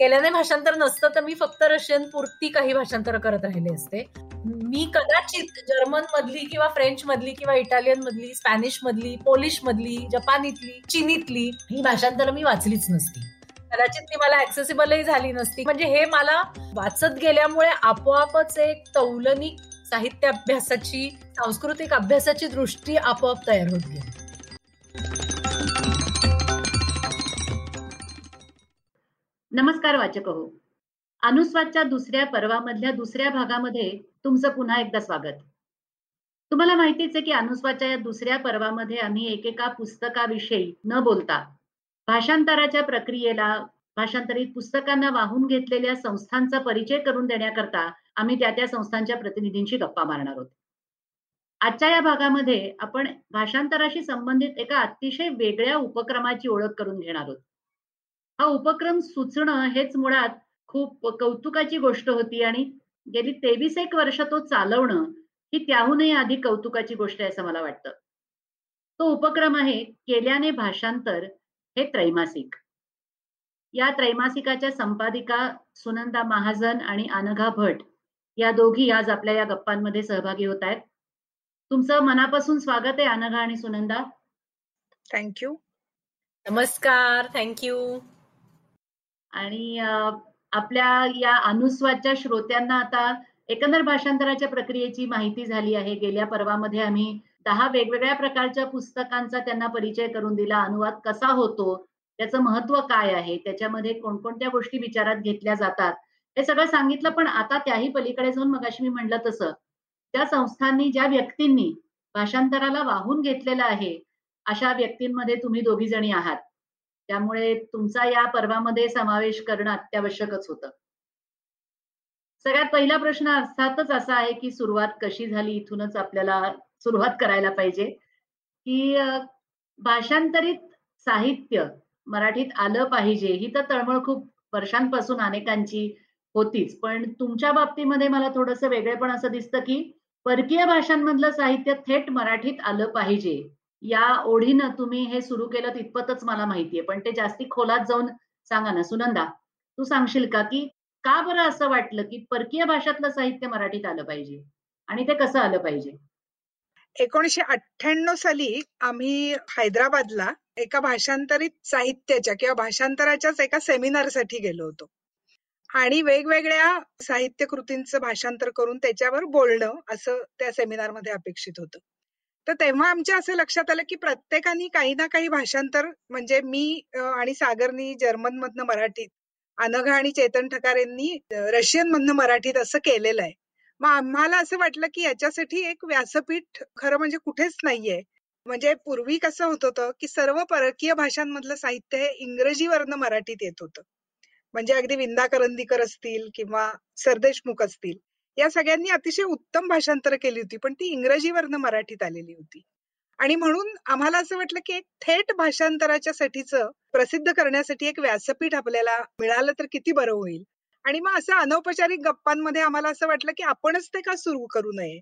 केल्याने भाषांतर नसतं तर मी फक्त रशियन पुरती काही भाषांतर करत राहिले असते. मी कदाचित जर्मन मधली किंवा फ्रेंच मधली किंवा इटालियन मधली स्पॅनिश मधली पोलिश मधली जपानीतली चीनीतली ही भाषांतर मी वाचलीच नसती. कदाचित ती मला ऍक्सेसिबलही झाली नसती. म्हणजे हे मला वाचत गेल्यामुळे आपोआपच एक तौलनिक साहित्य अभ्यासाची सांस्कृतिक अभ्यासाची दृष्टी आपोआप तयार होत गेली. नमस्कार वाचक हो अनुस्वादच्या दुसऱ्या पर्वामधल्या दुसऱ्या भागामध्ये तुमचं पुन्हा एकदा स्वागत. तुम्हाला माहितीच आहे की अनुस्वादच्या या दुसऱ्या पर्वामध्ये आम्ही एकेका पुस्तकाविषयी न बोलता भाषांतराच्या प्रक्रियेला भाषांतरित पुस्तकांना वाहून घेतलेल्या संस्थांचा परिचय करून देण्याकरता आम्ही त्या त्या संस्थांच्या प्रतिनिधींशी गप्पा मारणार आहोत. आजच्या या भागामध्ये आपण भाषांतराशी संबंधित एका अतिशय वेगळ्या उपक्रमाची ओळख करून घेणार आहोत. हा उपक्रम सुचणं हेच मुळात खूप कौतुकाची गोष्ट होती आणि गेली तेवीस एक वर्ष तो चालवणं ही त्याहूनही अधिक कौतुकाची गोष्ट आहे असं मला वाटतं. तो उपक्रम आहे केल्याने भाषांतर हे त्रैमासिक. या त्रैमासिकाच्या संपादिका सुनंदा महाजन आणि अनघा भट या दोघी आज आपल्या या गप्पांमध्ये सहभागी होत आहेत. तुमचं मनापासून स्वागत आहे अनघा आणि सुनंदा. थँक्यू नमस्कार थँक्यू आणि आपल्या या अनुस्वादच्या श्रोत्यांना आता एकंदर भाषांतराच्या प्रक्रियेची माहिती झाली आहे. गेल्या पर्वामध्ये आम्ही दहा वेगवेगळ्या प्रकारच्या पुस्तकांचा त्यांना परिचय करून दिला. अनुवाद कसा होतो? त्याचं महत्त्व काय आहे? त्याच्यामध्ये कोणकोणत्या गोष्टी विचारात घेतल्या जातात? हे सगळं सांगितलं पण आता त्याही पलीकडे जाऊन मगाशी मी म्हणलं तसं. त्या संस्थांनी ज्या व्यक्तींनी भाषांतराला वाहून घेतलेलं आहे अशा व्यक्तींमध्ये तुम्ही दोघी जणी आहात. त्यामुळे तुमचा या पर्वामध्ये समावेश करणं अत्यावश्यकच होतं. सगळ्यात पहिला प्रश्न अर्थातच असा आहे की सुरुवात कशी झाली इथूनच आपल्याला सुरुवात करायला पाहिजे. की भाषांतरित साहित्य मराठीत आलं पाहिजे ही तर तळमळ खूप वर्षांपासून अनेकांची होतीच. पण तुमच्या बाबतीमध्ये मला थोडस वेगळेपण असं दिसतं की परकीय भाषांमधलं साहित्य थेट मराठीत आलं पाहिजे. या ओढीनं तुम्ही हे सुरू केलं तितपतच मला माहितीये. पण ते जास्ती खोलात जाऊन सांगा ना. सुनंदा तू सांगशील का की का बरं असं वाटलं की परकीय भाषातलं साहित्य मराठीत आलं पाहिजे? आणि ते कसं आलं पाहिजे? एकोणीशे अठ्ठ्याण्णव साली आम्ही हैदराबादला एका भाषांतरित साहित्याच्या किंवा भाषांतराच्याच एका सेमिनारसाठी गेलो होतो. आणि वेगवेगळ्या साहित्य कृतींचं भाषांतर करून त्याच्यावर बोलणं असं त्या सेमिनारमध्ये अपेक्षित होतं. तर तेव्हा आमच्या असं लक्षात आलं की प्रत्येकाने काही ना काही भाषांतर म्हणजे मी आणि सागरनी जर्मन मधनं मराठीत अनघा आणि चेतन ठकारेंनी रशियन मधनं मराठीत असं केलेलं आहे. मग आम्हाला असं वाटलं की याच्यासाठी एक व्यासपीठ खरं म्हणजे कुठेच नाहीये. म्हणजे पूर्वी कसं होत होतं की सर्व परकीय भाषांमधलं साहित्य हे इंग्रजीवरनं मराठीत येत होतं. म्हणजे अगदी विंदा करंदीकर असतील किंवा सरदेशमुख असतील. या सगळ्यांनी अतिशय उत्तम भाषांतर केली होती पण ती इंग्रजीवरनं मराठीत आलेली होती. आणि म्हणून आम्हाला असं वाटलं की एक थेट भाषांतराच्या साठीच प्रसिद्ध करण्यासाठी एक व्यासपीठ आपल्याला मिळालं तर किती बरं होईल. आणि मग असं अनौपचारिक गप्पांमध्ये आम्हाला असं वाटलं की आपणच ते का सुरू करू नये?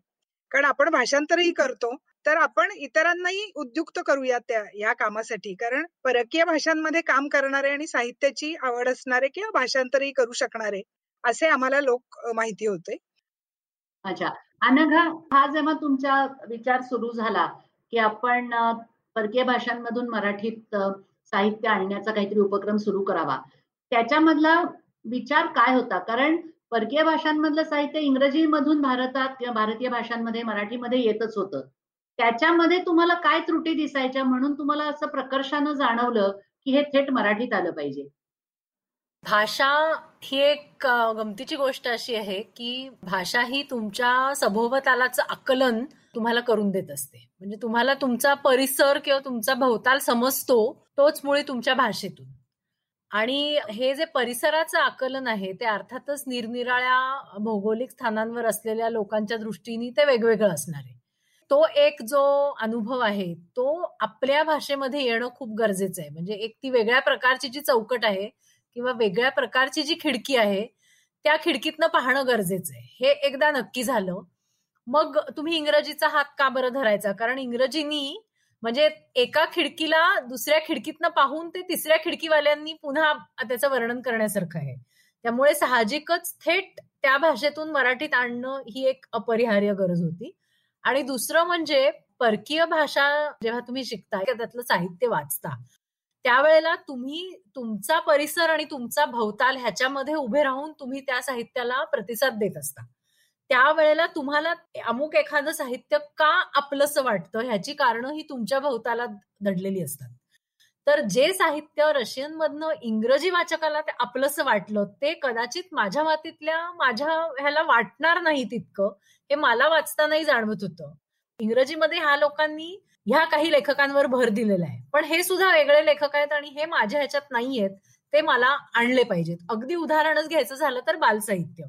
कारण आपण भाषांतरही करतो तर आपण इतरांनाही उद्युक्त करूया त्या या कामासाठी. कारण परकीय भाषांमध्ये काम करणारे आणि साहित्याची आवड असणारे किंवा भाषांतरही करू शकणारे असे आम्हाला लोक माहिती होते. अच्छा. अनघा हा जेव्हा तुमचा विचार सुरू झाला की आपण परकीय भाषांमधून मराठीत साहित्य आणण्याचा काहीतरी उपक्रम सुरू करावा त्याच्यामधला विचार काय होता? कारण परकीय भाषांमधलं साहित्य इंग्रजीमधून भारतात किंवा भारतीय भाषांमध्ये मराठीमध्ये येतच होतं. त्याच्यामध्ये तुम्हाला काय त्रुटी दिसायच्या म्हणून तुम्हाला असं प्रकर्षानं जाणवलं की हे थेट मराठीत आलं पाहिजे? भाषा ही एक गमतीची गोष्ट अशी आहे की भाषा ही तुमच्या सभोवतालाचं आकलन तुम्हाला करून देत असते. म्हणजे तुम्हाला तुमचा परिसर किंवा तुमचा भोवताल समजतो तोच मुळे तुमच्या भाषेतून. आणि हे जे परिसराचं आकलन आहे ते अर्थातच निरनिराळ्या भौगोलिक स्थानांवर असलेल्या लोकांच्या दृष्टीने ते वेगवेगळं असणार आहे. तो एक जो अनुभव आहे तो आपल्या भाषेमध्ये येणं खूप गरजेचं आहे. म्हणजे एक ती वेगळ्या प्रकारची जी चौकट आहे किंवा वेगळ्या प्रकारची जी खिडकी आहे त्या खिडकीतनं पाहणं गरजेचं आहे. हे एकदा नक्की झालं. मग तुम्ही इंग्रजीचा हात का बरं धरायचा? कारण इंग्रजीनी म्हणजे एका खिडकीला दुसऱ्या खिडकीतनं पाहून ते तिसऱ्या खिडकीवाल्यांनी पुन्हा त्याचं वर्णन करण्यासारखं आहे. त्यामुळे साहजिकच थेट त्या भाषेतून मराठीत आणणं ही एक अपरिहार्य गरज होती. आणि दुसरं म्हणजे परकीय भाषा जेव्हा तुम्ही शिकता त्यातलं साहित्य वाचता. त्यावेळेला तुम्ही तुमचा परिसर आणि तुमचा भवताल ह्याच्यामध्ये उभे राहून तुम्ही त्या साहित्याला प्रतिसाद देत असता. त्यावेळेला तुम्हाला अमुक एखादं साहित्य का आपलंसं वाटतं ह्याची कारणं ही तुमच्या भोवताला दडलेली असतात. तर जे साहित्य रशियनमधनं इंग्रजी वाचकाला ते आपलंसं वाटलं ते कदाचित माझ्या मातीतल्या माझ्या ह्याला वाटणार नाही तितकं हे मला वाचतानाही जाणवत होतं. इंग्रजीमध्ये ह्या लोकांनी ह्या काही लेखकांवर भर दिलेला आहे. पण हे सुद्धा वेगळे लेखक आहेत आणि हे माझ्या ह्याच्यात नाहीयेत. ते मला आणले पाहिजेत. अगदी उदाहरणच घ्यायचं झालं तर बालसाहित्य.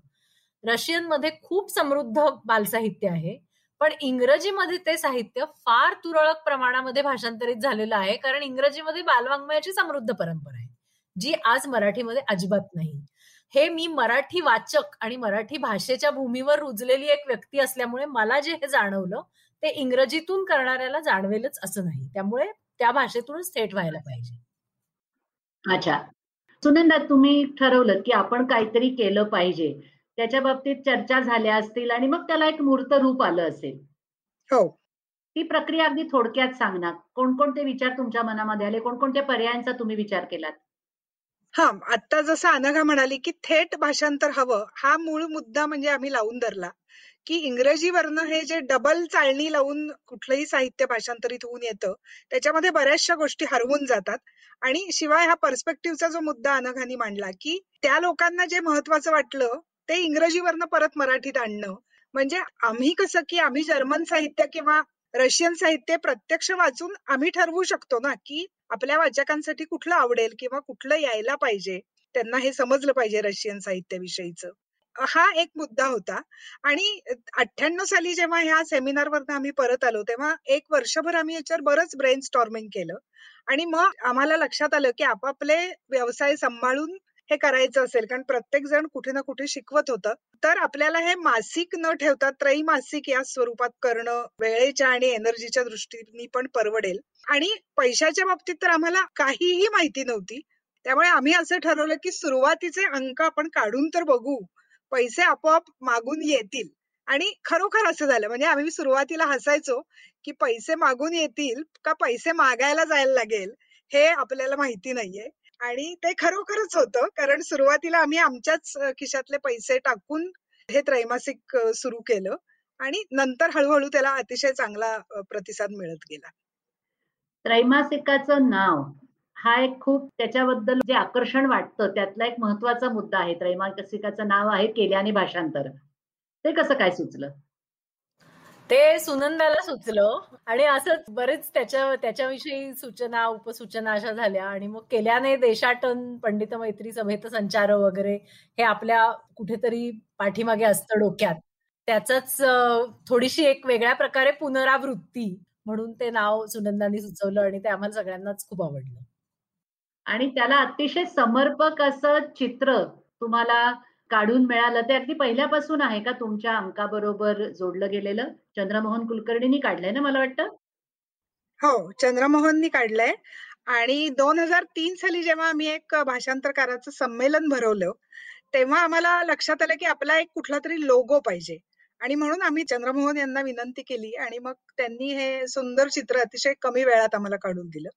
रशियनमध्ये खूप समृद्ध बालसाहित्य आहे. पण इंग्रजीमध्ये ते साहित्य फार तुरळक प्रमाणामध्ये भाषांतरित झालेलं आहे. कारण इंग्रजीमध्ये बालवाङ्मयाची समृद्ध परंपरा आहे जी आज मराठीमध्ये अजिबात नाही. हे मी मराठी वाचक आणि मराठी भाषेच्या भूमीवर रुजलेली एक व्यक्ती असल्यामुळे मला जे हे जाणवलं ते इंग्रजीतून करणाऱ्याला जाणवेलच असं नाही. त्यामुळे त्या भाषेतूनच थेट व्हायला पाहिजे. अच्छा. सुनंदा तुम्ही ठरवलं की आपण काहीतरी केलं पाहिजे. त्याच्या बाबतीत चर्चा झाल्या असतील आणि मग त्याला एक मूर्त रूप आलं असेल. हो. ती प्रक्रिया अगदी थोडक्यात सांगणार. कोणकोणते विचार तुमच्या मनामध्ये आले? कोणकोणत्या पर्यायांचा तुम्ही विचार केलात? हा आता जसं अनघा म्हणाली की थेट भाषांतर हवं. हा मूळ मुद्दा म्हणजे आम्ही लावून धरला. की इंग्रजीवरनं हे जे डबल चाळणी लावून कुठलंही साहित्य भाषांतरित होऊन येतं त्याच्यामध्ये बऱ्याचशा गोष्टी हरवून जातात. आणि शिवाय हा पर्स्पेक्टिव्हचा जो मुद्दा अनघानी मांडला की त्या लोकांना जे महत्वाचं वाटलं ते इंग्रजीवरनं परत मराठीत आणणं. म्हणजे आम्ही कसं की आम्ही जर्मन साहित्य किंवा रशियन साहित्य प्रत्यक्ष वाचून आम्ही ठरवू शकतो ना की आपल्या वाचकांसाठी कुठलं आवडेल किंवा कुठलं यायला पाहिजे. त्यांना हे समजलं पाहिजे रशियन साहित्याविषयीचं हा एक मुद्दा होता. आणि अठ्ठ्याण्णव साली जेव्हा ह्या सेमिनारवरनं आम्ही परत आलो तेव्हा एक वर्षभर आम्ही याच्यावर बरंच ब्रेन स्टॉर्मिंग केलं. आणि मग आम्हाला लक्षात आलं की आपापले व्यवसाय सांभाळून हे करायचं असेल कारण प्रत्येक जण कुठे ना कुठे शिकवत होतं. तर आपल्याला हे मासिक न ठेवता त्रैमासिक या स्वरूपात करणं वेळेच्या आणि एनर्जीच्या दृष्टीने पण परवडेल. आणि पैशाच्या बाबतीत तर आम्हाला काहीही माहिती नव्हती. त्यामुळे आम्ही असं ठरवलं की सुरुवातीचे अंक आपण काढून तर बघू. पैसे आपोआप मागून येतील. आणि खरोखर असं झालं. म्हणजे आम्ही सुरुवातीला हसायचो की पैसे मागून येतील का पैसे मागायला जायला लागेल हे आपल्याला माहिती नाहीये. आणि ते खरोखरच होतं. कारण सुरुवातीला आम्ही आमच्याच खिशातले पैसे टाकून हे त्रैमासिक सुरू केलं. आणि नंतर हळूहळू त्याला अतिशय चांगला प्रतिसाद मिळत गेला. त्रैमासिकाचं नाव हा एक खूप त्याच्याबद्दल जे आकर्षण वाटतं त्यातला एक महत्त्वाचा मुद्दा आहे. त्रैमासिकाचं नाव आहे केल्याने भाषांतर. ते कसं काय सुचलं? ते सुनंदाला सुचलं आणि असंच बरेच त्याच्या त्याच्याविषयी सूचना उपसूचना अशा झाल्या आणि मग केल्याने देशाटन पंडित मैत्री सभेत संचार वगैरे हे आपल्या कुठेतरी पाठीमागे असतं डोक्यात. त्याचाच थोडीशी एक वेगळ्या प्रकारे पुनरावृत्ती म्हणून ते नाव सुनंदानी सुचवलं आणि ते आम्हाला सगळ्यांनाच खूप आवडलं. आणि त्याला अतिशय समर्पक असं चित्र तुम्हाला काढून मिळालं. ते अगदी पहिल्यापासून आहे का तुमच्या अंकाबरोबर जोडलं गेलेलं? चंद्रमोहन कुलकर्णींनी काढलंय ना मला वाटतं? हो चंद्रमोहननी काढलंय. आणि दोन हजार तीन साली जेव्हा आम्ही एक भाषांतरकाराचं संमेलन भरवलं तेव्हा आम्हाला लक्षात आलं की आपला एक कुठला तरी लोगो पाहिजे. आणि म्हणून आम्ही चंद्रमोहन यांना विनंती केली आणि मग त्यांनी हे सुंदर चित्र अतिशय कमी वेळात आम्हाला काढून दिलं.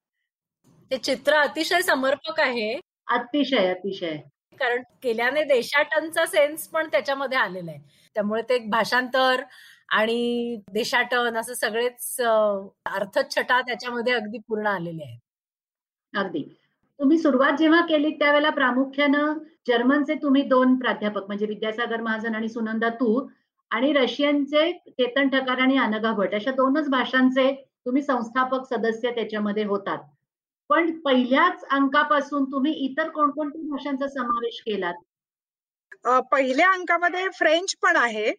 ते चित्र अतिशय समर्पक आहे. अतिशय अतिशय. कारण केल्याने देशाटनचा सेन्स पण त्याच्यामध्ये आलेला आहे. त्यामुळे ते भाषांतर आणि देशाटन असं सगळेच अर्थछटा त्याच्यामध्ये अगदी पूर्ण आलेले आहेत. अगदी. तुम्ही सुरुवात जेव्हा केली त्यावेळेला प्रामुख्यानं जर्मनचे तुम्ही दोन प्राध्यापक म्हणजे विद्यासागर महाजन आणि सुनंदा तू आणि रशियनचे चेतन ठकार आणि अनघा भट अशा दोनच भाषांचे तुम्ही संस्थापक सदस्य त्याच्यामध्ये होतात. पण पहिल्याच अंकापासून तुम्ही इतर कोणकोणत्या भाषांचा समावेश केलात? पहिल्या अंकामध्ये फ्रेंच पण आहे.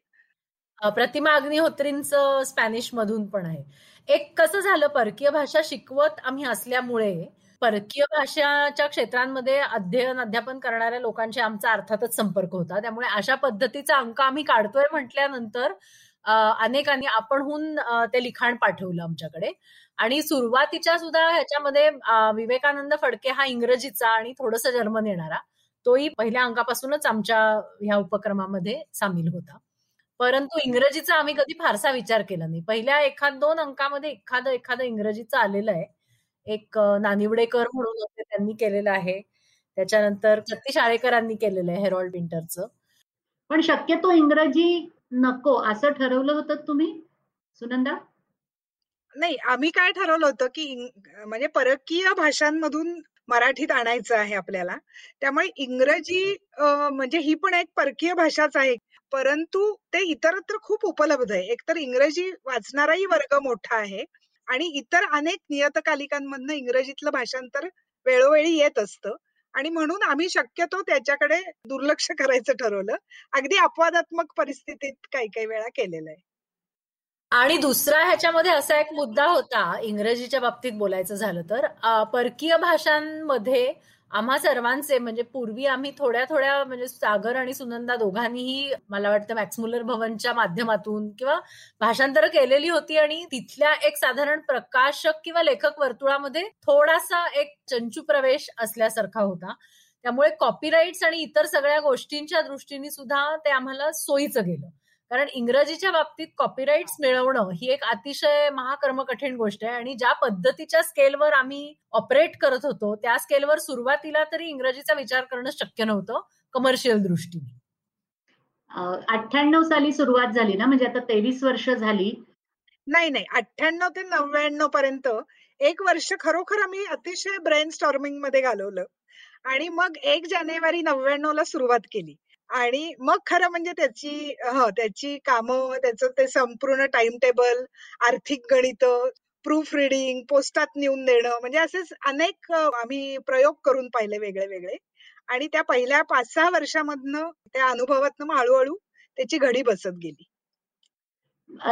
प्रतिमा अग्निहोत्रींचं स्पॅनिश मधून पण आहे. एक कसं झालं परकीय भाषा शिकवत आम्ही असल्यामुळे परकीय भाषाच्या क्षेत्रांमध्ये अध्ययन अध्यापन करणाऱ्या लोकांशी आमचा अर्थातच संपर्क होता. त्यामुळे अशा पद्धतीचा अंक आम्ही काढतोय म्हटल्यानंतर अनेकांनी आपणहून ते लिखाण पाठवलं आमच्याकडे. आणि सुरुवातीच्या सुद्धा ह्याच्यामध्ये विवेकानंद फडके हा इंग्रजीचा आणि थोडस जर्मन येणारा. तोही पहिल्या अंकापासूनच आमच्या ह्या उपक्रमामध्ये सामील होता. परंतु इंग्रजीचा आम्ही कधी फारसा विचार केला नाही. पहिल्या एखाद दोन अंकामध्ये एखादं एखादं इंग्रजीचं आलेलं आहे. एक नानिवडेकर म्हणून त्यांनी केलेलं आहे. त्याच्यानंतर सती शाळेकरांनी केलेलं आहे हेरॉल्ड विंटरचं. पण शक्यतो इंग्रजी नको असं ठरवलं होतं तुम्ही? सुनंदा? नाही आम्ही काय ठरवलं होतं की म्हणजे परकीय भाषांमधून मराठीत आणायचं आहे आपल्याला. त्यामुळे इंग्रजी म्हणजे ही पण एक परकीय भाषाच आहे. परंतु ते इतरत्र खूप उपलब्ध आहे. एकतर इंग्रजी वाचणाराही वर्ग मोठा आहे आणि इतर अनेक नियतकालिकांमधनं इंग्रजीतलं भाषांतर वेळोवेळी येत असतं. आणि म्हणून आम्ही शक्यतो त्याच्याकडे दुर्लक्ष करायचं ठरवलं. अगदी अपवादात्मक परिस्थितीत काही काही वेळा केलेलं आहे. आणि दुसरा ह्याच्यामध्ये असा एक मुद्दा होता इंग्रजीच्या बाबतीत बोलायचं झालं तर परकीय भाषांमध्ये आम्हा सर्वांचे म्हणजे पूर्वी आम्ही थोड्या थोड्या म्हणजे सागर आणि सुनंदा दोघांनीही मला वाटतं मॅक्समुलर भवनच्या माध्यमातून किंवा भाषांतर केलेली होती आणि तिथल्या एक साधारण प्रकाशक किंवा लेखक वर्तुळामध्ये थोडासा एक चंचू प्रवेश असल्यासारखा होता. त्यामुळे कॉपीराईट्स आणि इतर सगळ्या गोष्टींच्या दृष्टीने सुद्धा ते आम्हाला सोयीचं गेलं. कारण इंग्रजीच्या बाबतीत कॉपीराईट्स मिळवणं ही एक अतिशय महाकर्म कठीण गोष्ट आहे. आणि ज्या पद्धतीच्या स्केलवर आम्ही ऑपरेट करत होतो त्या स्केलवर सुरुवातीला तरी इंग्रजीचा विचार करणं शक्य नव्हतं कमर्शियल दृष्टीने. अठ्ठ्याण्णव साली सुरुवात झाली ना? म्हणजे आता तेवीस वर्ष झाली. नाही नाही. अठ्ठ्याण्णव ते नव्याण्णव पर्यंत एक वर्ष खरोखर आम्ही अतिशय ब्रेन स्टॉर्मिंगमध्ये घालवलं. आणि मग एक जानेवारी नव्याण्णव ला सुरुवात केली. आणि मग खरं म्हणजे त्याची हो, त्याची कामं त्याचं ते संपूर्ण टाइम टेबल आर्थिक गणित प्रूफ रिडिंग पोस्टात नेऊन देणं म्हणजे असेच अनेक आम्ही प्रयोग करून पाहिले वेगळे वेगळे आणि त्या पहिल्या पाच सहा वर्षामधनं त्या अनुभवातनं हळूहळू त्याची घडी बसत गेली.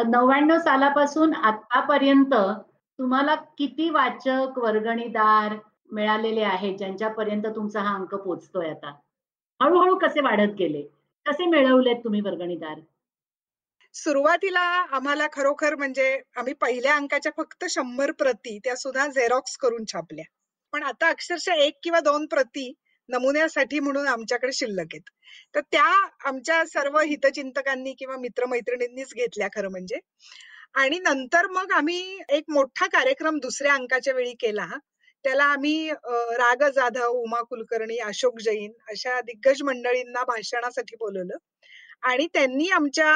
नव्याण्णव सालापासून आतापर्यंत तुम्हाला किती वाचक वर्गणीदार मिळालेले आहेत ज्यांच्यापर्यंत तुमचा हा अंक पोचतोय आता? हळूहळू कसे वाढत गेले? कसे मिळवलेत तुम्ही वर्गणीदार? सुरुवातीला आम्हाला खरोखर म्हणजे आम्ही पहिल्या अंकाच्या फक्त शंभर प्रती त्या सुद्धा झेरॉक्स करून छापल्या. पण आता अक्षरशः एक किंवा दोन प्रती नमुन्यासाठी म्हणून आमच्याकडे शिल्लक आहेत. तर त्या आमच्या सर्व हितचिंतकांनी किंवा मित्रमैत्रिणींनीच घेतल्या खरं म्हणजे. आणि नंतर मग आम्ही एक मोठा कार्यक्रम दुसऱ्या अंकाच्या वेळी केला. त्याला आम्ही राग जाधव उमा कुलकर्णी अशोक जैन अशा दिग्गज मंडळींना भाषणासाठी बोलवलं. आणि त्यांनी आमच्या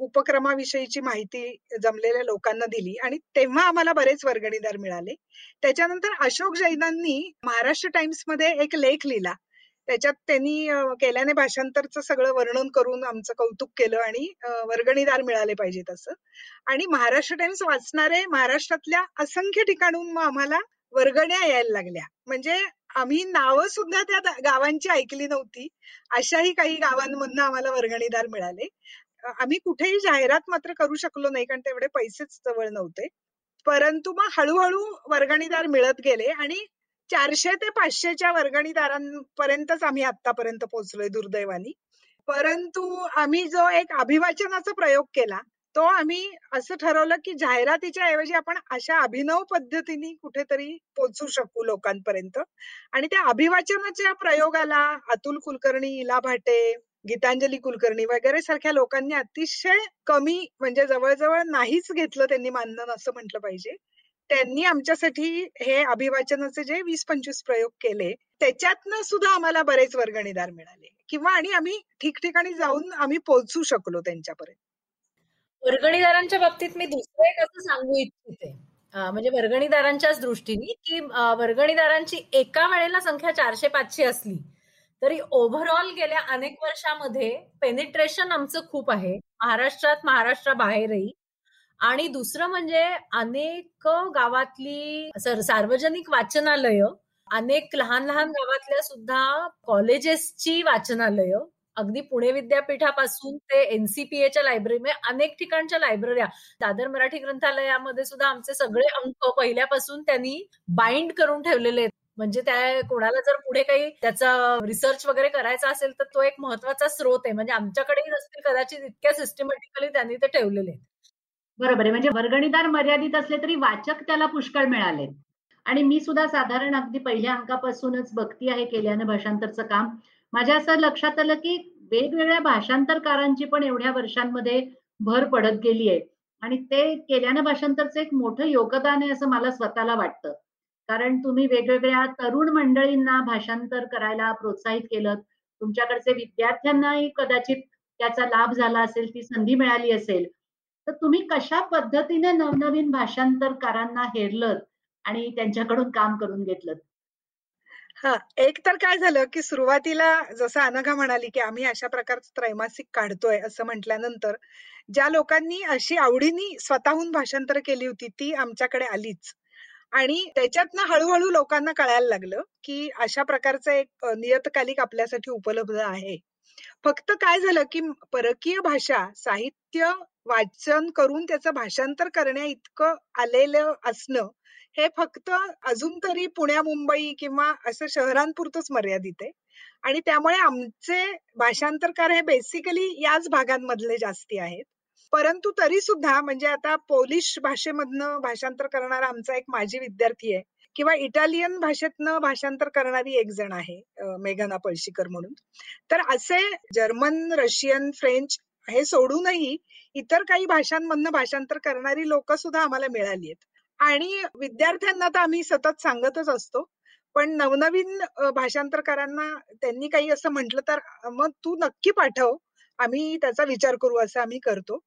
उपक्रमाविषयीची माहिती जमलेल्या लोकांना दिली आणि तेव्हा आम्हाला बरेच वर्गणीदार मिळाले. त्याच्यानंतर अशोक जैनांनी महाराष्ट्र टाइम्समध्ये एक लेख लिहिला. त्याच्यात त्यांनी केल्याने भाषांतरचं सगळं वर्णन करून आमचं कौतुक केलं आणि वर्गणीदार मिळाले पाहिजेत असं. आणि महाराष्ट्र टाइम्स वाचणारे महाराष्ट्रातल्या असंख्य ठिकाणून मग आम्हाला वर्गण्या यायला लागल्या. म्हणजे आम्ही नावं सुद्धा त्या गावांची ऐकली नव्हती. अशाही काही गावांमधनं आम्हाला वर्गणीदार मिळाले. आम्ही कुठेही जाहिरात मात्र करू शकलो नाही कारण तेवढे पैसेच जवळ नव्हते. परंतु मग हळूहळू वर्गणीदार मिळत गेले आणि चारशे ते पाचशेच्या वर्गणीदारांपर्यंतच आम्ही आतापर्यंत पोहोचलोय दुर्दैवानी. परंतु आम्ही जो एक अभिवाचनाचा प्रयोग केला तो आम्ही असं ठरवलं की जाहिरातीच्या ऐवजी आपण अशा अभिनव पद्धतीने कुठेतरी पोचू शकू लोकांपर्यंत. आणि त्या अभिवाचनाच्या प्रयोगाला अतुल कुलकर्णी इला भाटे गीतांजली कुलकर्णी वगैरे सारख्या लोकांनी अतिशय कमी म्हणजे जवळजवळ नाहीच घेतलं त्यांनी मानधन असं म्हटलं पाहिजे. त्यांनी आमच्यासाठी हे अभिवाचनाचे जे वीस पंचवीस प्रयोग केले त्याच्यातनं सुद्धा आम्हाला बरेच वर्गणीदार मिळाले. किंवा आणि आम्ही ठिकठिकाणी जाऊन आम्ही पोहोचू शकलो त्यांच्यापर्यंत. वर्गणीदारांच्या बाबतीत मी दुसरं एक असं सांगू इच्छिते. म्हणजे वर्गणीदारांच्याच दृष्टीने की वर्गणीदारांची एका वेळेला संख्या चारशे पाचशे असली तरी ओव्हरऑल गेल्या अनेक वर्षामध्ये पेनिट्रेशन आमचं खूप आहे. महाराष्ट्रात महाराष्ट्राबाहेरही आणि दुसरं म्हणजे अनेक गावातली सार्वजनिक वाचनालय अनेक लहान लहान गावातल्या सुद्धा कॉलेजेसची वाचनालय अगदी पुणे विद्यापीठापासून ते एनसीपीएच्या लायब्ररी म्हणजे अनेक ठिकाणच्या लायब्रऱ्या दादर मराठी ग्रंथालयामध्ये सुद्धा आमचे सगळे अंक पहिल्यापासून त्यांनी बाइंड करून ठेवलेले आहेत. म्हणजे त्या कोणाला जर पुढे काही त्याचा रिसर्च वगैरे करायचा असेल तर तो एक महत्त्वाचा स्रोत आहे. म्हणजे आमच्याकडेही नसतील कदाचित इतक्या सिस्टमॅटिकली त्यांनी ते ठेवलेले आहेत. बरोबर आहे. म्हणजे वर्गणीदार मर्यादित असले तरी वाचक त्याला पुष्कळ मिळाले आणि मी सुद्धा साधारण अगदी पहिल्या अंकापासूनच बघती आहे केल्यानं भाषांतरचं काम. माझ्या असं लक्षात आलं की वेगवेगळ्या भाषांतरकारांची पण एवढ्या वर्षांमध्ये भर पडत गेली आहे. आणि ते केल्यानं भाषांतरचं एक मोठं योगदान आहे असं मला स्वतःला वाटतं. कारण तुम्ही वेगवेगळ्या तरुण मंडळींना भाषांतर करायला प्रोत्साहित केलं तुमच्याकडचे विद्यार्थ्यांनाही कदाचित त्याचा लाभ झाला असेल ती संधी मिळाली असेल. तर तुम्ही कशा पद्धतीने नवनवीन भाषांतरकारांना हेरलत आणि त्यांच्याकडून काम करून घेतलं हा एक तर काय झालं की सुरुवातीला जसं अनघा म्हणाली की आम्ही अशा प्रकारचं त्रैमासिक काढतोय असं म्हटल्यानंतर ज्या लोकांनी अशी आवडीनी स्वतःहून भाषांतर केली होती ती आमच्याकडे आलीच. आणि त्याच्यातनं हळूहळू लोकांना कळायला लागलं की अशा प्रकारचं एक नियतकालिक आपल्यासाठी उपलब्ध आहे. फक्त काय झालं की परकीय भाषा साहित्य वाचन करून त्याचं भाषांतर करण्या इतकं आलेलं असणं हे फक्त अजून तरी पुण्या मुंबई किंवा असं शहरांपुरतच मर्यादित आहे. आणि त्यामुळे आमचे भाषांतरकार हे बेसिकली याच भागांमधले जास्ती आहेत. परंतु तरी सुद्धा म्हणजे आता पोलिश भाषेमधनं भाषांतर करणारा आमचा एक माजी विद्यार्थी आहे किंवा इटालियन भाषेतनं भाषांतर करणारी एक जण आहे मेघना पळशीकर म्हणून. तर असे जर्मन रशियन फ्रेंच हे सोडूनही इतर काही भाषांमधनं भाषांतर करणारी लोक सुद्धा आम्हाला मिळाली आहेत. आणि विद्यार्थ्यांना तर आम्ही सतत सांगतच असतो. पण नवनवीन भाषांतरकारांना त्यांनी काही असं म्हटलं तर मग तू नक्की पाठव. आम्ही त्याचा विचार करू असं आम्ही करतो.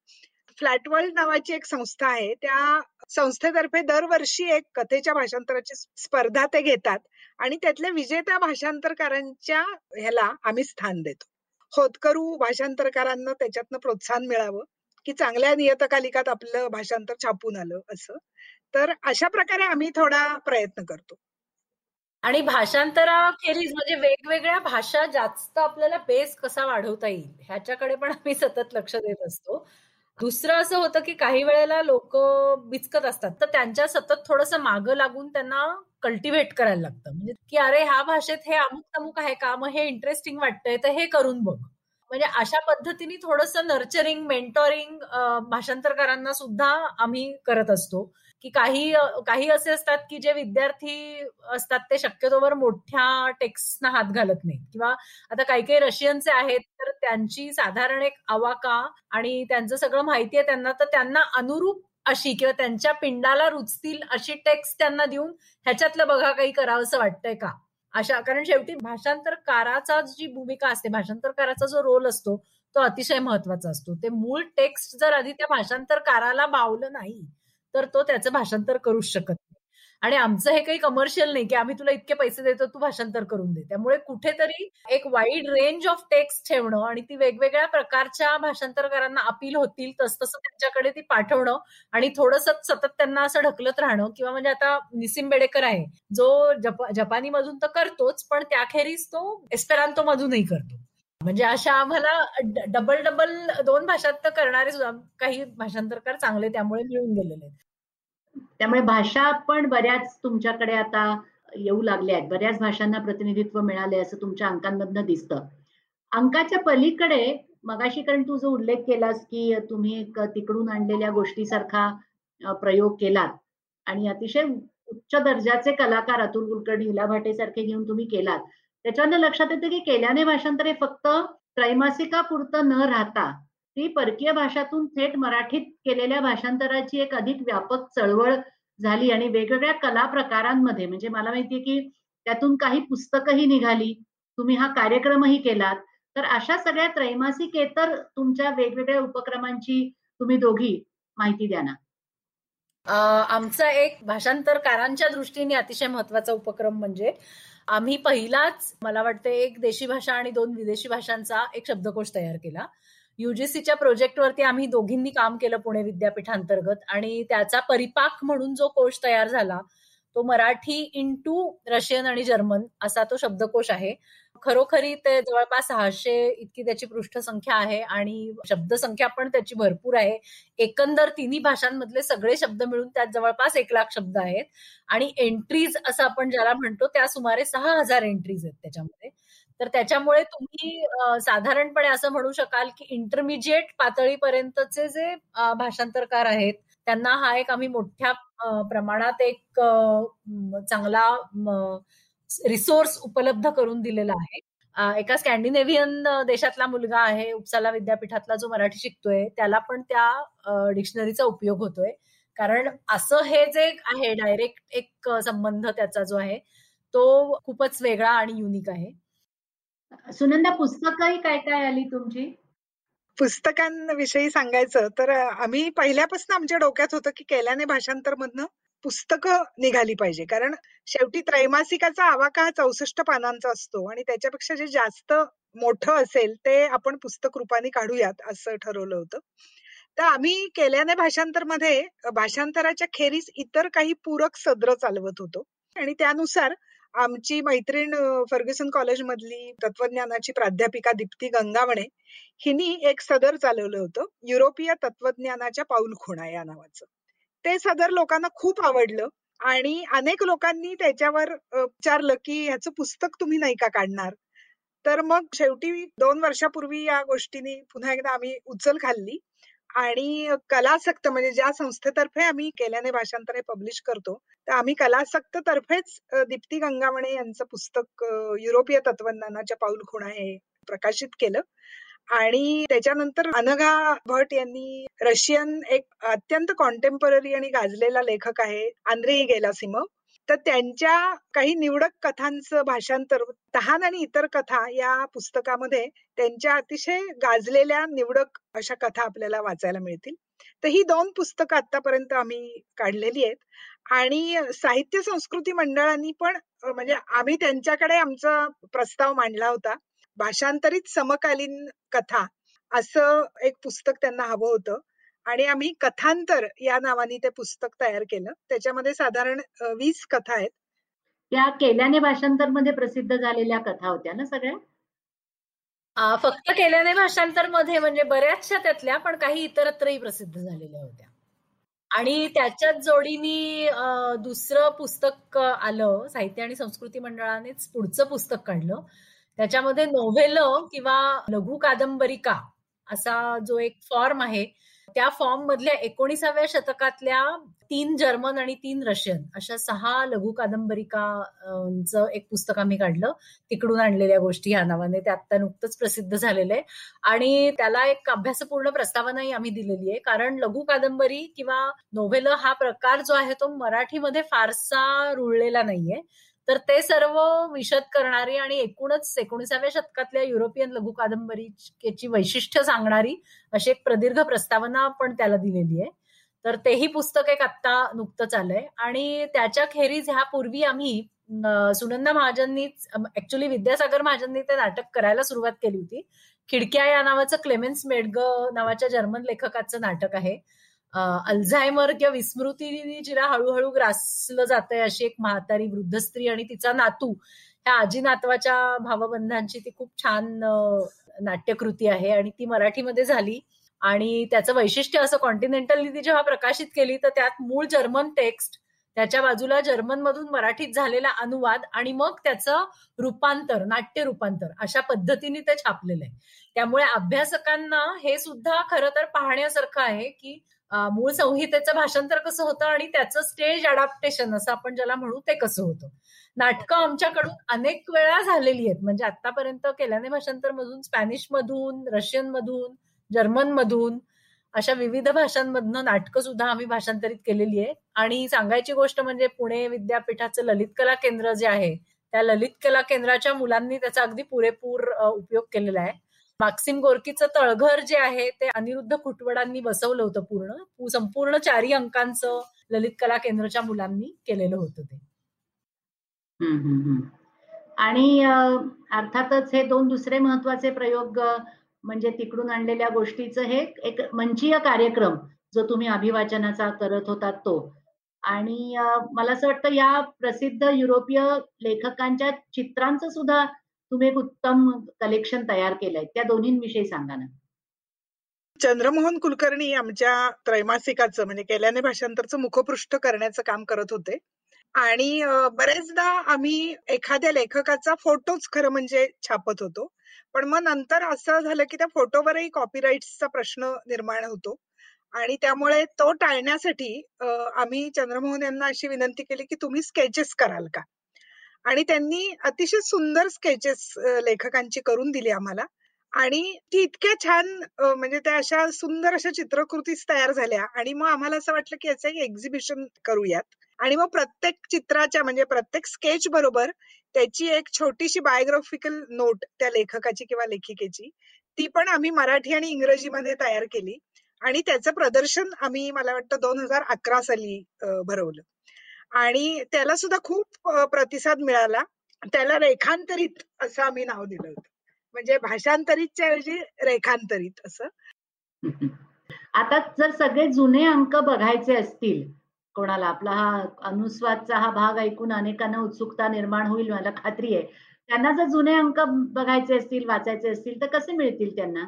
फ्लॅटवर्ल्ड नावाची एक संस्था आहे. त्या संस्थेतर्फे दरवर्षी एक कथेच्या भाषांतराची स्पर्धा ते घेतात आणि त्यातल्या विजेत्या भाषांतरकारांच्या ह्याला आम्ही स्थान देतो. होतकरू भाषांतरकारांना त्याच्यातनं प्रोत्साहन मिळावं की चांगल्या नियतकालिकात आपलं भाषांतर छापून आलं असं. तर अशा प्रकारे आम्ही थोडा प्रयत्न करतो. आणि भाषांतराखेरीज म्हणजे वेगवेगळ्या भाषा जास्त आपल्याला बेस कसा वाढवता येईल ह्याच्याकडे पण आम्ही सतत लक्ष देत असतो. दुसरं असं होतं की काही वेळेला लोक बिचकत असतात तर त्यांच्या सतत थोडस मागं लागून त्यांना कल्टिव्हेट करायला लागतं. म्हणजे की अरे ह्या भाषेत हे अमुक अमुक आहे का? मग हे इंटरेस्टिंग वाटतंय तर हे करून बघ. म्हणजे अशा पद्धतीने थोडस नर्चरिंग मेंटॉरिंग भाषांतरकारांना सुद्धा आम्ही करत असतो. की काही काही असे असतात की जे विद्यार्थी असतात ते शक्यतोवर मोठ्या टेक्स्टना हात घालत नाहीत. किंवा आता काही काही रशियनचे आहेत तर त्यांची साधारण एक अवाका आणि त्यांचं सगळं माहिती आहे त्यांना तर त्यांना अनुरूप अशी किंवा त्यांच्या पिंडाला रुचतील अशी टेक्स्ट त्यांना देऊन ह्याच्यातलं बघा काही करावं असं वाटतंय का? अशा कारण शेवटी भाषांतरकाराचा जी भूमिका असते भाषांतरकाराचा जो रोल असतो तो अतिशय महत्त्वाचा असतो. ते मूळ टेक्स्ट जर आधी त्या भाषांतरकाराला भावलं नाही तर तो त्याचं भाषांतर करूच शकत नाही. आणि आमचं हे काही कमर्शियल नाही की आम्ही तुला इतके पैसे देतो तू भाषांतर करून दे. त्यामुळे कुठेतरी एक वाईड रेंज ऑफ टेक्स्ट ठेवणं आणि ती वेगवेगळ्या प्रकारच्या भाषांतरकारांना अपील होतील तस तसं त्यांच्याकडे ती पाठवणं आणि थोडंसं सतत त्यांना असं ढकलत राहणं किंवा म्हणजे आता निसिम बेडेकर आहे जो जपानी मधून तर करतोच पण त्याखेरीज तो एस्पेरांतो मधूनही करतो. म्हणजे अशा आम्हाला डबल डबल दोन भाषात करणारे सुद्धा काही भाषांतरकार चांगले त्यामुळे मिळून गेलेले आहेत. त्यामुळे भाषा पण बऱ्याच तुमच्याकडे आता येऊ लागल्या आहेत. बऱ्याच भाषांना प्रतिनिधित्व मिळाले असं तुमच्या अंकांमधनं दिसतं. अंकाच्या पलीकडे मगाशी कारण तू जो उल्लेख केलास की तुम्ही तिकडून आणलेल्या गोष्टीसारखा प्रयोग केलात आणि अतिशय उच्च दर्जाचे कलाकार अतुल कुलकर्णी हिला भाटे सारखे घेऊन तुम्ही केलात. त्याच्यानं लक्षात येतं की केल्याने भाषांतर हे फक्त त्रैमासिकापुरतं न राहता ती परकीय भाषातून थेट मराठीत केलेल्या भाषांतराची एक अधिक व्यापक चळवळ झाली आणि वेगवेगळ्या कला प्रकारांमध्ये म्हणजे मला माहितीये की त्यातून काही पुस्तकही निघाली तुम्ही हा कार्यक्रमही केलात. तर अशा सगळ्या त्रैमासिकेतर तुमच्या वेगवेगळ्या उपक्रमांची तुम्ही दोघी माहिती द्या ना. आमचा एक भाषांतरकारांच्या दृष्टीने अतिशय महत्त्वाचा उपक्रम म्हणजे आम्ही पहिलाच मला वाटतं एक देशी भाषा आणि दोन विदेशी भाषांचा एक शब्दकोश तयार केला. युजीसीच्या प्रोजेक्टवरती आम्ही दोघींनी काम केलं पुणे विद्यापीठांतर्गत आणि त्याचा परिपाक म्हणून जो कोश तयार झाला तो मराठी इंटू रशियन आणि जर्मन असा तो शब्दकोश आहे. खरोखरी ते जवळपास सहाशे इतकी त्याची पृष्ठसंख्या आहे आणि शब्दसंख्या पण त्याची भरपूर आहे. एकंदर तिन्ही भाषांमधले सगळे शब्द मिळून त्यात जवळपास एक लाख शब्द आहेत. आणि एंट्रीज असं आपण ज्याला म्हणतो त्या सुमारे सहा हजार एंट्रीज आहेत त्याच्यामध्ये. तर त्याच्यामुळे तुम्ही साधारणपणे असं म्हणू शकाल की इंटरमिजिएट पातळीपर्यंतचे जे भाषांतरकार आहेत त्यांना हा एक आम्ही मोठ्या प्रमाणात एक चांगला रिसोर्स उपलब्ध करून दिलेला आहे. एका स्कॅन्डिनेव्हियन देशातला मुलगा आहे उपसाला विद्यापीठातला जो मराठी शिकतोय त्याला पण त्या डिक्शनरीचा उपयोग होतोय. कारण असं हे जे आहे डायरेक्ट एक संबंध त्याचा जो आहे तो खूपच वेगळा आणि युनिक आहे. सुनंदा पुस्तकही काय काय आली तुमची? पुस्तकांविषयी सांगायचं तर आम्ही पहिल्यापासून आमच्या डोक्यात होतं की केल्याने भाषांतर मधनं पुस्तकं निघाली पाहिजे. कारण शेवटी त्रैमासिकाचा आवाका हा चौसष्ट पानांचा असतो आणि त्याच्यापेक्षा जे जास्त मोठं असेल ते आपण पुस्तक रूपाने काढूयात असं ठरवलं होतं. तर आम्ही केल्याने भाषांतरमध्ये भाषांतराच्या खेरीज इतर काही पूरक सदर चालवत होतो. आणि त्यानुसार आमची मैत्रीण फर्ग्युसन कॉलेज मधली तत्वज्ञानाची प्राध्यापिका दीप्ती गंगावणे हिनी एक सदर चालवलं होतं युरोपीय तत्वज्ञानाच्या पाऊलखुणा या नावाचं. ते सदर लोकांना खूप आवडलं आणि अनेक लोकांनी त्याच्यावर विचारलं की ह्याचं पुस्तक तुम्ही नाही का काढणार? तर मग शेवटी दोन वर्षापूर्वी या गोष्टींनी पुन्हा एकदा आम्ही उचल खाल्ली. आणि कलासक्त म्हणजे ज्या संस्थेतर्फे आम्ही केल्याने भाषांतर हे पब्लिश करतो तर आम्ही कलासक्त तर्फेच दीप्ती गंगावणे यांचं पुस्तक युरोपीय तत्वज्ञानाच्या पाऊल खुणा हे प्रकाशित केलं. आणि त्याच्यानंतर अनघा भट यांनी रशियन एक अत्यंत कॉन्टेम्पररी आणि गाजलेला लेखक आहे आंद्रे गेलासिमव तर त्यांच्या काही निवडक कथांचं भाषांतर तहान आणि इतर कथा या पुस्तकामध्ये त्यांच्या अतिशय गाजलेल्या निवडक अशा कथा आपल्याला वाचायला मिळतील. तर ही दोन पुस्तकं आतापर्यंत आम्ही काढलेली आहेत. आणि साहित्य संस्कृती मंडळांनी पण म्हणजे आम्ही त्यांच्याकडे आमचा प्रस्ताव मांडला होता भाषांतरित समकालीन कथा असं एक पुस्तक त्यांना हवं होतं. आणि आम्ही कथांतर या नावाने ते पुस्तक तयार केलं. त्याच्यामध्ये साधारण वीस कथा आहेत. त्या केल्याने भाषांतरमध्ये प्रसिद्ध झालेल्या कथा होत्या ना सगळ्या? फक्त केल्याने भाषांतरमध्ये म्हणजे बऱ्याचशा त्यातल्या पण काही इतरत्रही प्रसिद्ध झालेल्या होत्या. आणि त्याच्याच जोडीनी दुसरं पुस्तक आलं. साहित्य आणि संस्कृती मंडळानेच पुढचं पुस्तक काढलं. त्याच्यामध्ये नोव्हेल किंवा लघु कादंबरिका असा जो एक फॉर्म आहे त्या फॉर्म मधल्या एकोणीसाव्या शतकातल्या तीन जर्मन आणि तीन रशियन अशा सहा लघु कादंबरिकांचं एक पुस्तक आम्ही काढलं. तिकडून आणलेल्या गोष्टी या नावाने. ते आता नुकतंच प्रसिद्ध झालेलं आहे. आणि त्याला एक अभ्यासपूर्ण प्रस्तावनाही आम्ही दिलेली आहे. कारण लघु कादंबरी किंवा नोव्हेल हा प्रकार जो आहे तो मराठीमध्ये फारसा रुळलेला नाहीये. तर ते सर्व विशद करणारी आणि एकूणच एकोणीसाव्या शतकातल्या युरोपियन लघु कादंबरीची वैशिष्ट्य सांगणारी अशी एक प्रदीर्घ प्रस्तावना पण त्याला दिलेली आहे. तर तेही पुस्तक एक आत्ता नुकतंच आलंय. आणि त्याच्या खेरीज ह्या पूर्वी आम्ही सुनंदा महाजननीच ऍक्च्युली विद्यासागर महाजननी ते नाटक करायला सुरुवात केली होती. खिडक्या या नावाचं क्लेमेन्स मेडग नावाच्या जर्मन लेखकाचं नाटक आहे. अल्झायमर किंवा विस्मृतीने जिला हळूहळू ग्रासलं जातंय अशी एक म्हातारी वृद्ध स्त्री आणि तिचा नातू ह्या आजी नातवाच्या भावबंधांची ती खूप छान नाट्यकृती आहे आणि ती मराठीमध्ये झाली. आणि त्याचं वैशिष्ट्य असं कॉन्टिनेंटलनी ती जेव्हा प्रकाशित केली तर त्यात मूळ जर्मन टेक्स्ट त्याच्या बाजूला जर्मन मधून मराठीत झालेला अनुवाद आणि मग त्याचं रूपांतर नाट्य रूपांतर अशा पद्धतीने ते छापलेलं आहे. त्यामुळे अभ्यासकांना हे सुद्धा खरं तर पाहण्यासारखं आहे की मूळ संहितेचं भाषांतर कसं होतं आणि त्याचं स्टेज अडॅप्टेशन असं आपण ज्याला म्हणू ते कसं होतं. नाटकं आमच्याकडून अनेक वेळा झालेली आहेत. म्हणजे आतापर्यंत केल्याने भाषांतर मधून स्पॅनिश मधून रशियन मधून जर्मन मधून अशा विविध भाषांमधनं नाटकं सुद्धा आम्ही भाषांतरित केलेली आहे आणि सांगायची गोष्ट म्हणजे पुणे विद्यापीठाचं ललित कला केंद्र जे आहे त्या ललित कला केंद्राच्या मुलांनी त्याचा अगदी पुरेपूर उपयोग केलेला आहे. माक्सिम गोरकीचं तळघर जे आहे ते अनिरुद्ध खुटवडांनी बसवलं होतं पूर्ण. संपूर्ण चारी अंकांचं ललित कला केंद्रच्या मुलांनी केलेलं होतं ते. आणि अर्थातच हे दोन दुसरे महत्त्वाचे प्रयोग म्हणजे तिकडून आणलेल्या गोष्टीचं हे एक मंचीय कार्यक्रम जो तुम्ही अभिवाचनाचा करत होता तो. आणि मला असं वाटतं या प्रसिद्ध युरोपीय लेखकांच्या चित्रांचं सुद्धा तुम्ही एक उत्तम कलेक्शन तयार केलंय. त्या दोन्हींविषयी सांगा ना. चंद्रमोहन कुलकर्णी आमच्या त्रैमासिकाचं म्हणजे केल्याने भाषांतरचं मुखपृष्ठ करण्याचं काम करत होते. आणि बरेचदा आम्ही एखाद्या लेखकाचा फोटोच खरं म्हणजे छापत होतो. पण मग नंतर असं झालं की त्या फोटोवरही कॉपीराईट्सचा प्रश्न निर्माण होतो. आणि त्यामुळे तो टाळण्यासाठी आम्ही चंद्रमोहन यांना अशी विनंती केली की तुम्ही स्केचेस कराल का? आणि त्यांनी अतिशय सुंदर स्केचेस लेखकांची करून दिली आम्हाला. आणि ती इतक्या छान म्हणजे त्या अशा सुंदर अशा चित्रकृतीच तयार झाल्या. आणि मग आम्हाला असं वाटलं की याचं एक एक्झिबिशन करूयात. आणि मग प्रत्येक चित्राच्या म्हणजे प्रत्येक स्केच बरोबर त्याची एक छोटीशी बायोग्राफिकल नोट त्या लेखकाची किंवा लेखिकेची ती पण आम्ही मराठी आणि इंग्रजीमध्ये तयार केली. आणि त्याचं प्रदर्शन आम्ही मला वाटतं दोन हजार अकरा साली भरवलं. आणि त्याला सुद्धा खूप प्रतिसाद मिळाला. त्याला रेखांतरित असं आम्ही नाव दिलं होतं. म्हणजे भाषांतरितच्या ऐवजी रेखांतरित असं. आता जर सगळे जुने अंक बघायचे असतील कोणाला आपला हा अनुस्वादचा हा भाग ऐकून अनेकांना उत्सुकता निर्माण होईल मला खात्री आहे. त्यांना जर जुने अंक बघायचे असतील वाचायचे असतील तर कसे मिळतील त्यांना?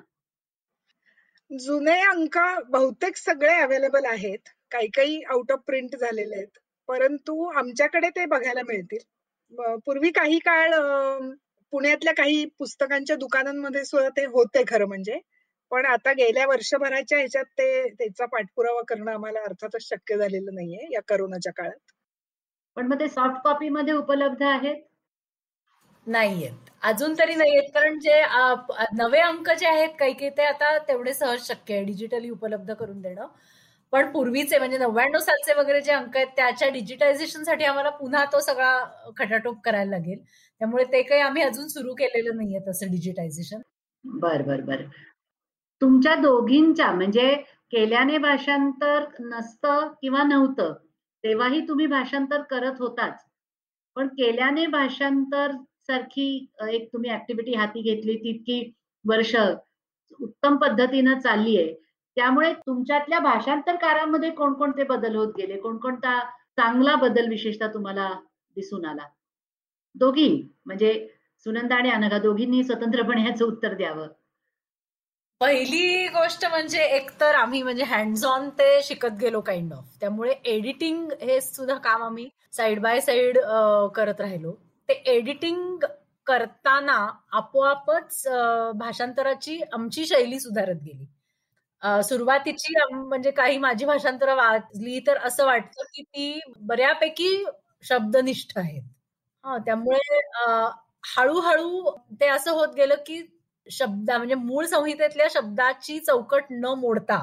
जुने अंक बहुतेक सगळे अवेलेबल आहेत. काही काही आउट ऑफ प्रिंट झालेले आहेत. परंतु आमच्याकडे ते बघायला मिळतील. पूर्वी काही काळ पुण्यातल्या काही पुस्तकांच्या दुकानांमध्ये सुद्धा ते होते खरं म्हणजे. पण आता गेल्या वर्षभराच्या ह्याच्यात ते त्याचा पाठपुरावा करणं आम्हाला अर्थातच शक्य झालेलं नाहीये या करोनाच्या काळात. पण मग ते सॉफ्ट कॉपी मध्ये उपलब्ध आहेत? नाहीयेत. अजून तरी नाहीयेत. कारण जे नवे अंक जे आहेत काही काही ते आता तेवढे सहज शक्य आहे. डिजिटली उपलब्ध करून देणं. पण पूर्वीचे म्हणजे नव्याण्णव सालचे वगैरे जे अंक आहेत त्याच्या डिजिटायझेशनसाठी आम्हाला पुन्हा तो सगळा खटाटोप करायला लागेल. त्यामुळे ते काही आम्ही अजून सुरू केलेलं नाहीये तसं डिजिटायझेशन बर बर बर. तुमच्या दोघींच्या म्हणजे केल्याने भाषांतर नसतं किंवा नव्हतं तेव्हाही तुम्ही भाषांतर करत होताच. पण केल्याने भाषांतर सारखी एक तुम्ही ऍक्टिव्हिटी हाती घेतली तितकी वर्ष उत्तम पद्धतीनं चालली आहे. त्यामुळे तुमच्यातल्या भाषांतरकारामध्ये कोणकोणते बदल होत गेले? कोणकोणता चांगला बदल विशेषतः तुम्हाला दिसून आला? दोघी म्हणजे सुनंदा आणि अनघा दोघींनी स्वतंत्रपणे याचं उत्तर द्यावं. पहिली गोष्ट म्हणजे एकतर आम्ही म्हणजे हँड्स ऑन ते शिकत गेलो काइंड ऑफ त्यामुळे एडिटिंग हे सुद्धा काम आम्ही साइड बाय साइड करत राहिलो. ते एडिटिंग करताना आपोआपच भाषांतराची आमची शैली सुधारत गेली. सुरुवातीची म्हणजे काही माझी भाषांतर वाचली तर असं वाटतं की ती बऱ्यापैकी शब्दनिष्ठ आहेत. हा त्यामुळे हळूहळू ते असं होत गेलं की शब्द म्हणजे मूळ संहितेतल्या शब्दाची चौकट न मोडता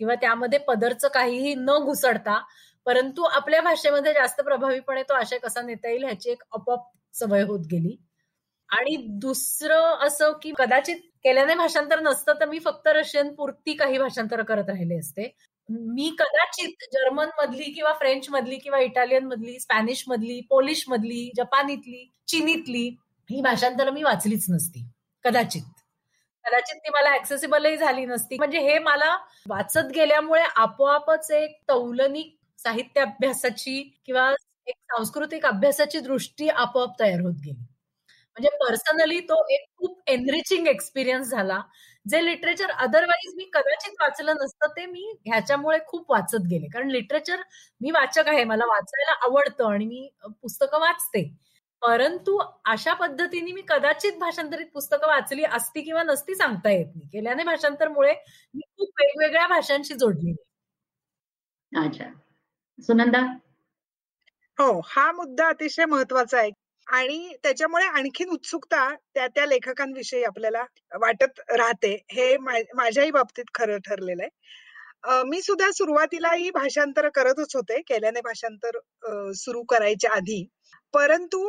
किंवा त्यामध्ये पदरचं काहीही न घुसडता परंतु आपल्या भाषेमध्ये जास्त प्रभावीपणे तो आशय कसा नेता येईल ह्याची एक आपोआप सवय होत गेली. आणि दुसरं असं की कदाचित केल्याने भाषांतर नसतं तर मी फक्त रशियन पुरती काही भाषांतर करत राहिले असते. मी कदाचित जर्मन मधली किंवा फ्रेंच मधली किंवा इटालियन मधली स्पॅनिश मधली पोलिश मधली जपानीतली चीनीतली ही भाषांतर मी वाचलीच नसती. कदाचित. कदाचित ती मला ऍक्सेसिबलही झाली नसती. म्हणजे हे मला वाचत गेल्यामुळे आपोआपच एक तौलनिक साहित्य अभ्यासाची किंवा एक सांस्कृतिक अभ्यासाची दृष्टी आपोआप तयार होत गेली. म्हणजे पर्सनली तो एक खूप एनरिचिंग एक्सपिरियन्स झाला. जे लिटरेचर अदरवाईज मी कदाचित वाचलं नसतं ते मी ह्याच्यामुळे खूप वाचत गेले. कारण लिटरेचर मी वाचक आहे मला वाचायला आवडतं आणि मी पुस्तकं वाचते. परंतु अशा पद्धतीने मी कदाचित भाषांतरित पुस्तकं वाचली असती किंवा नसती सांगता येत नाही. केल्याने भाषांतरमुळे मी खूप वेगवेगळ्या भाषांशी जोडली. अच्छा. सुनंदा? हो हा मुद्दा अतिशय महत्त्वाचा आहे. आणि त्याच्यामुळे आणखीन उत्सुकता त्या त्या लेखकांविषयी आपल्याला वाटत राहते. हे माझ्याही बाबतीत खरं ठरलेलं आहे. मी सुद्धा सुरुवातीलाही भाषांतर करतच होते. केल्याने भाषांतर सुरू करायच्या आधी. परंतु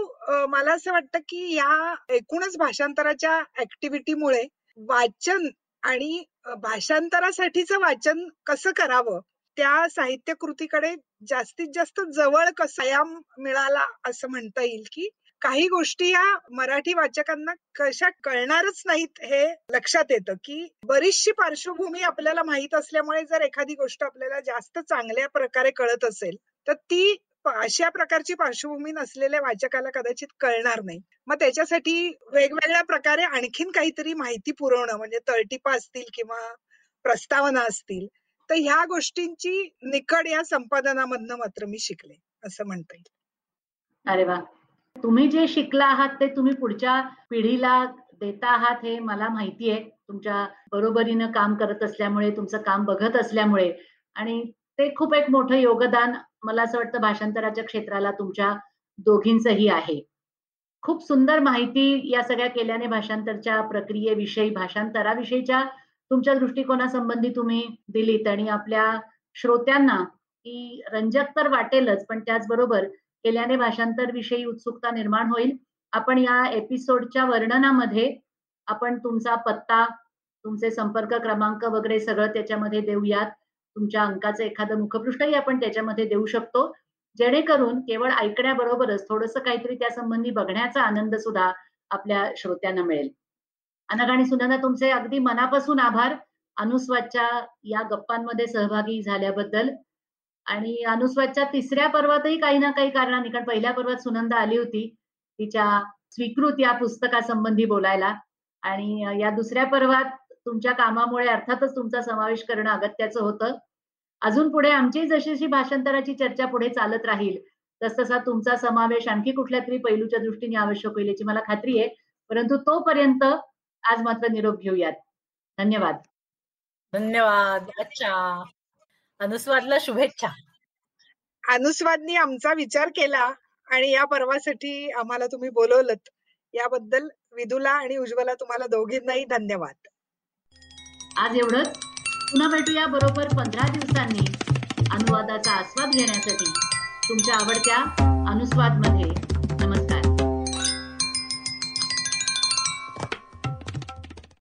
मला असं वाटतं की या एकूणच भाषांतराच्या ऍक्टिव्हिटीमुळे वाचन आणि भाषांतरासाठीचं वाचन कसं करावं? त्या साहित्य कृतीकडे जास्तीत जास्त जवळ कसा मिळाला असं म्हणता येईल की काही गोष्टी या मराठी वाचकांना कशा कळणारच नाहीत हे लक्षात येतं की बरीचशी पार्श्वभूमी आपल्याला माहीत असल्यामुळे जर एखादी गोष्ट आपल्याला जास्त चांगल्या प्रकारे कळत असेल तर ती अशा प्रकारची पार्श्वभूमी नसलेल्या वाचकाला कदाचित कळणार नाही. मग त्याच्यासाठी वेगवेगळ्या प्रकारे आणखीन काहीतरी माहिती पुरवणं म्हणजे तळटिपा असतील किंवा प्रस्तावना असतील तर ह्या गोष्टींची निकड या संपादनामधनं मात्र मी शिकले असं म्हणता येईल. अरे वा! तुम्ही जे शिकला आहात ते तुम्ही पुढच्या पिढीला देता आहात हे मला माहिती आहे. तुमच्या बरोबरीनं काम करत असल्यामुळे तुमचं काम बघत असल्यामुळे. आणि ते खूप एक मोठं योगदान मला असं वाटतं भाषांतराच्या क्षेत्राला तुमच्या दोघींचंही आहे. खूप सुंदर माहिती या सगळ्या केल्याने भाषांतरच्या प्रक्रियेविषयी भाषांतराविषयीच्या तुमच्या दृष्टिकोनासंबंधी तुम्ही दिलीत आणि आपल्या श्रोत्यांना ही रंजक तर वाटेलच पण त्याचबरोबर केल्याने भाषांतर विषयी उत्सुकता निर्माण होईल. आपण या एपिसोडच्या वर्णनामध्ये आपण तुमचा पत्ता तुमचे संपर्क क्रमांक वगैरे सगळं त्याच्यामध्ये देऊयात. तुमच्या अंकाचं एखादं मुखपृष्ठही आपण त्याच्यामध्ये देऊ शकतो. जेणेकरून केवळ ऐकण्याबरोबरच थोडंसं काहीतरी त्या संबंधी बघण्याचा आनंद सुद्धा आपल्या श्रोत्यांना मिळेल. अनघ आणि सुनंदा तुमचे अगदी मनापासून आभार. अनुस्वादच्या या गप्पांमध्ये सहभागी झाल्याबद्दल आणि अनुस्वादच्या तिसऱ्या पर्वातही काही ना काही कारणाने कारण पहिल्या पर्वात सुनंदा आली होती तिच्या स्वीकृत या पुस्तकासंबंधी बोलायला. आणि या दुसऱ्या पर्वात तुमच्या कामामुळे अर्थातच तुमचा समावेश करणं अगत्याचं होतं. अजून पुढे आमची जशी जशी भाषांतराची चर्चा पुढे चालत राहील तसतसा तुमचा समावेश आणखी कुठल्या तरी पैलूच्या दृष्टीने आवश्यक होईल याची मला खात्री आहे. परंतु तोपर्यंत आज मात्र निरोप घेऊयात. धन्यवाद. धन्यवाद. अच्छा. अनुस्वादला शुभेच्छा. अनुस्वादनी आमचा विचार केला आणि या पर्वासाठी आम्हाला तुम्ही बोलवलं याबद्दल विदुला आणि उज्ज्वला तुम्हाला दोघींनाही धन्यवाद. आज एवढंच. पुन्हा भेटूया बरोबर पंधरा दिवसांनी अनुवादाचा आस्वाद घेण्यासाठी. तुमच्या आवडत्या अनुस्वादमध्ये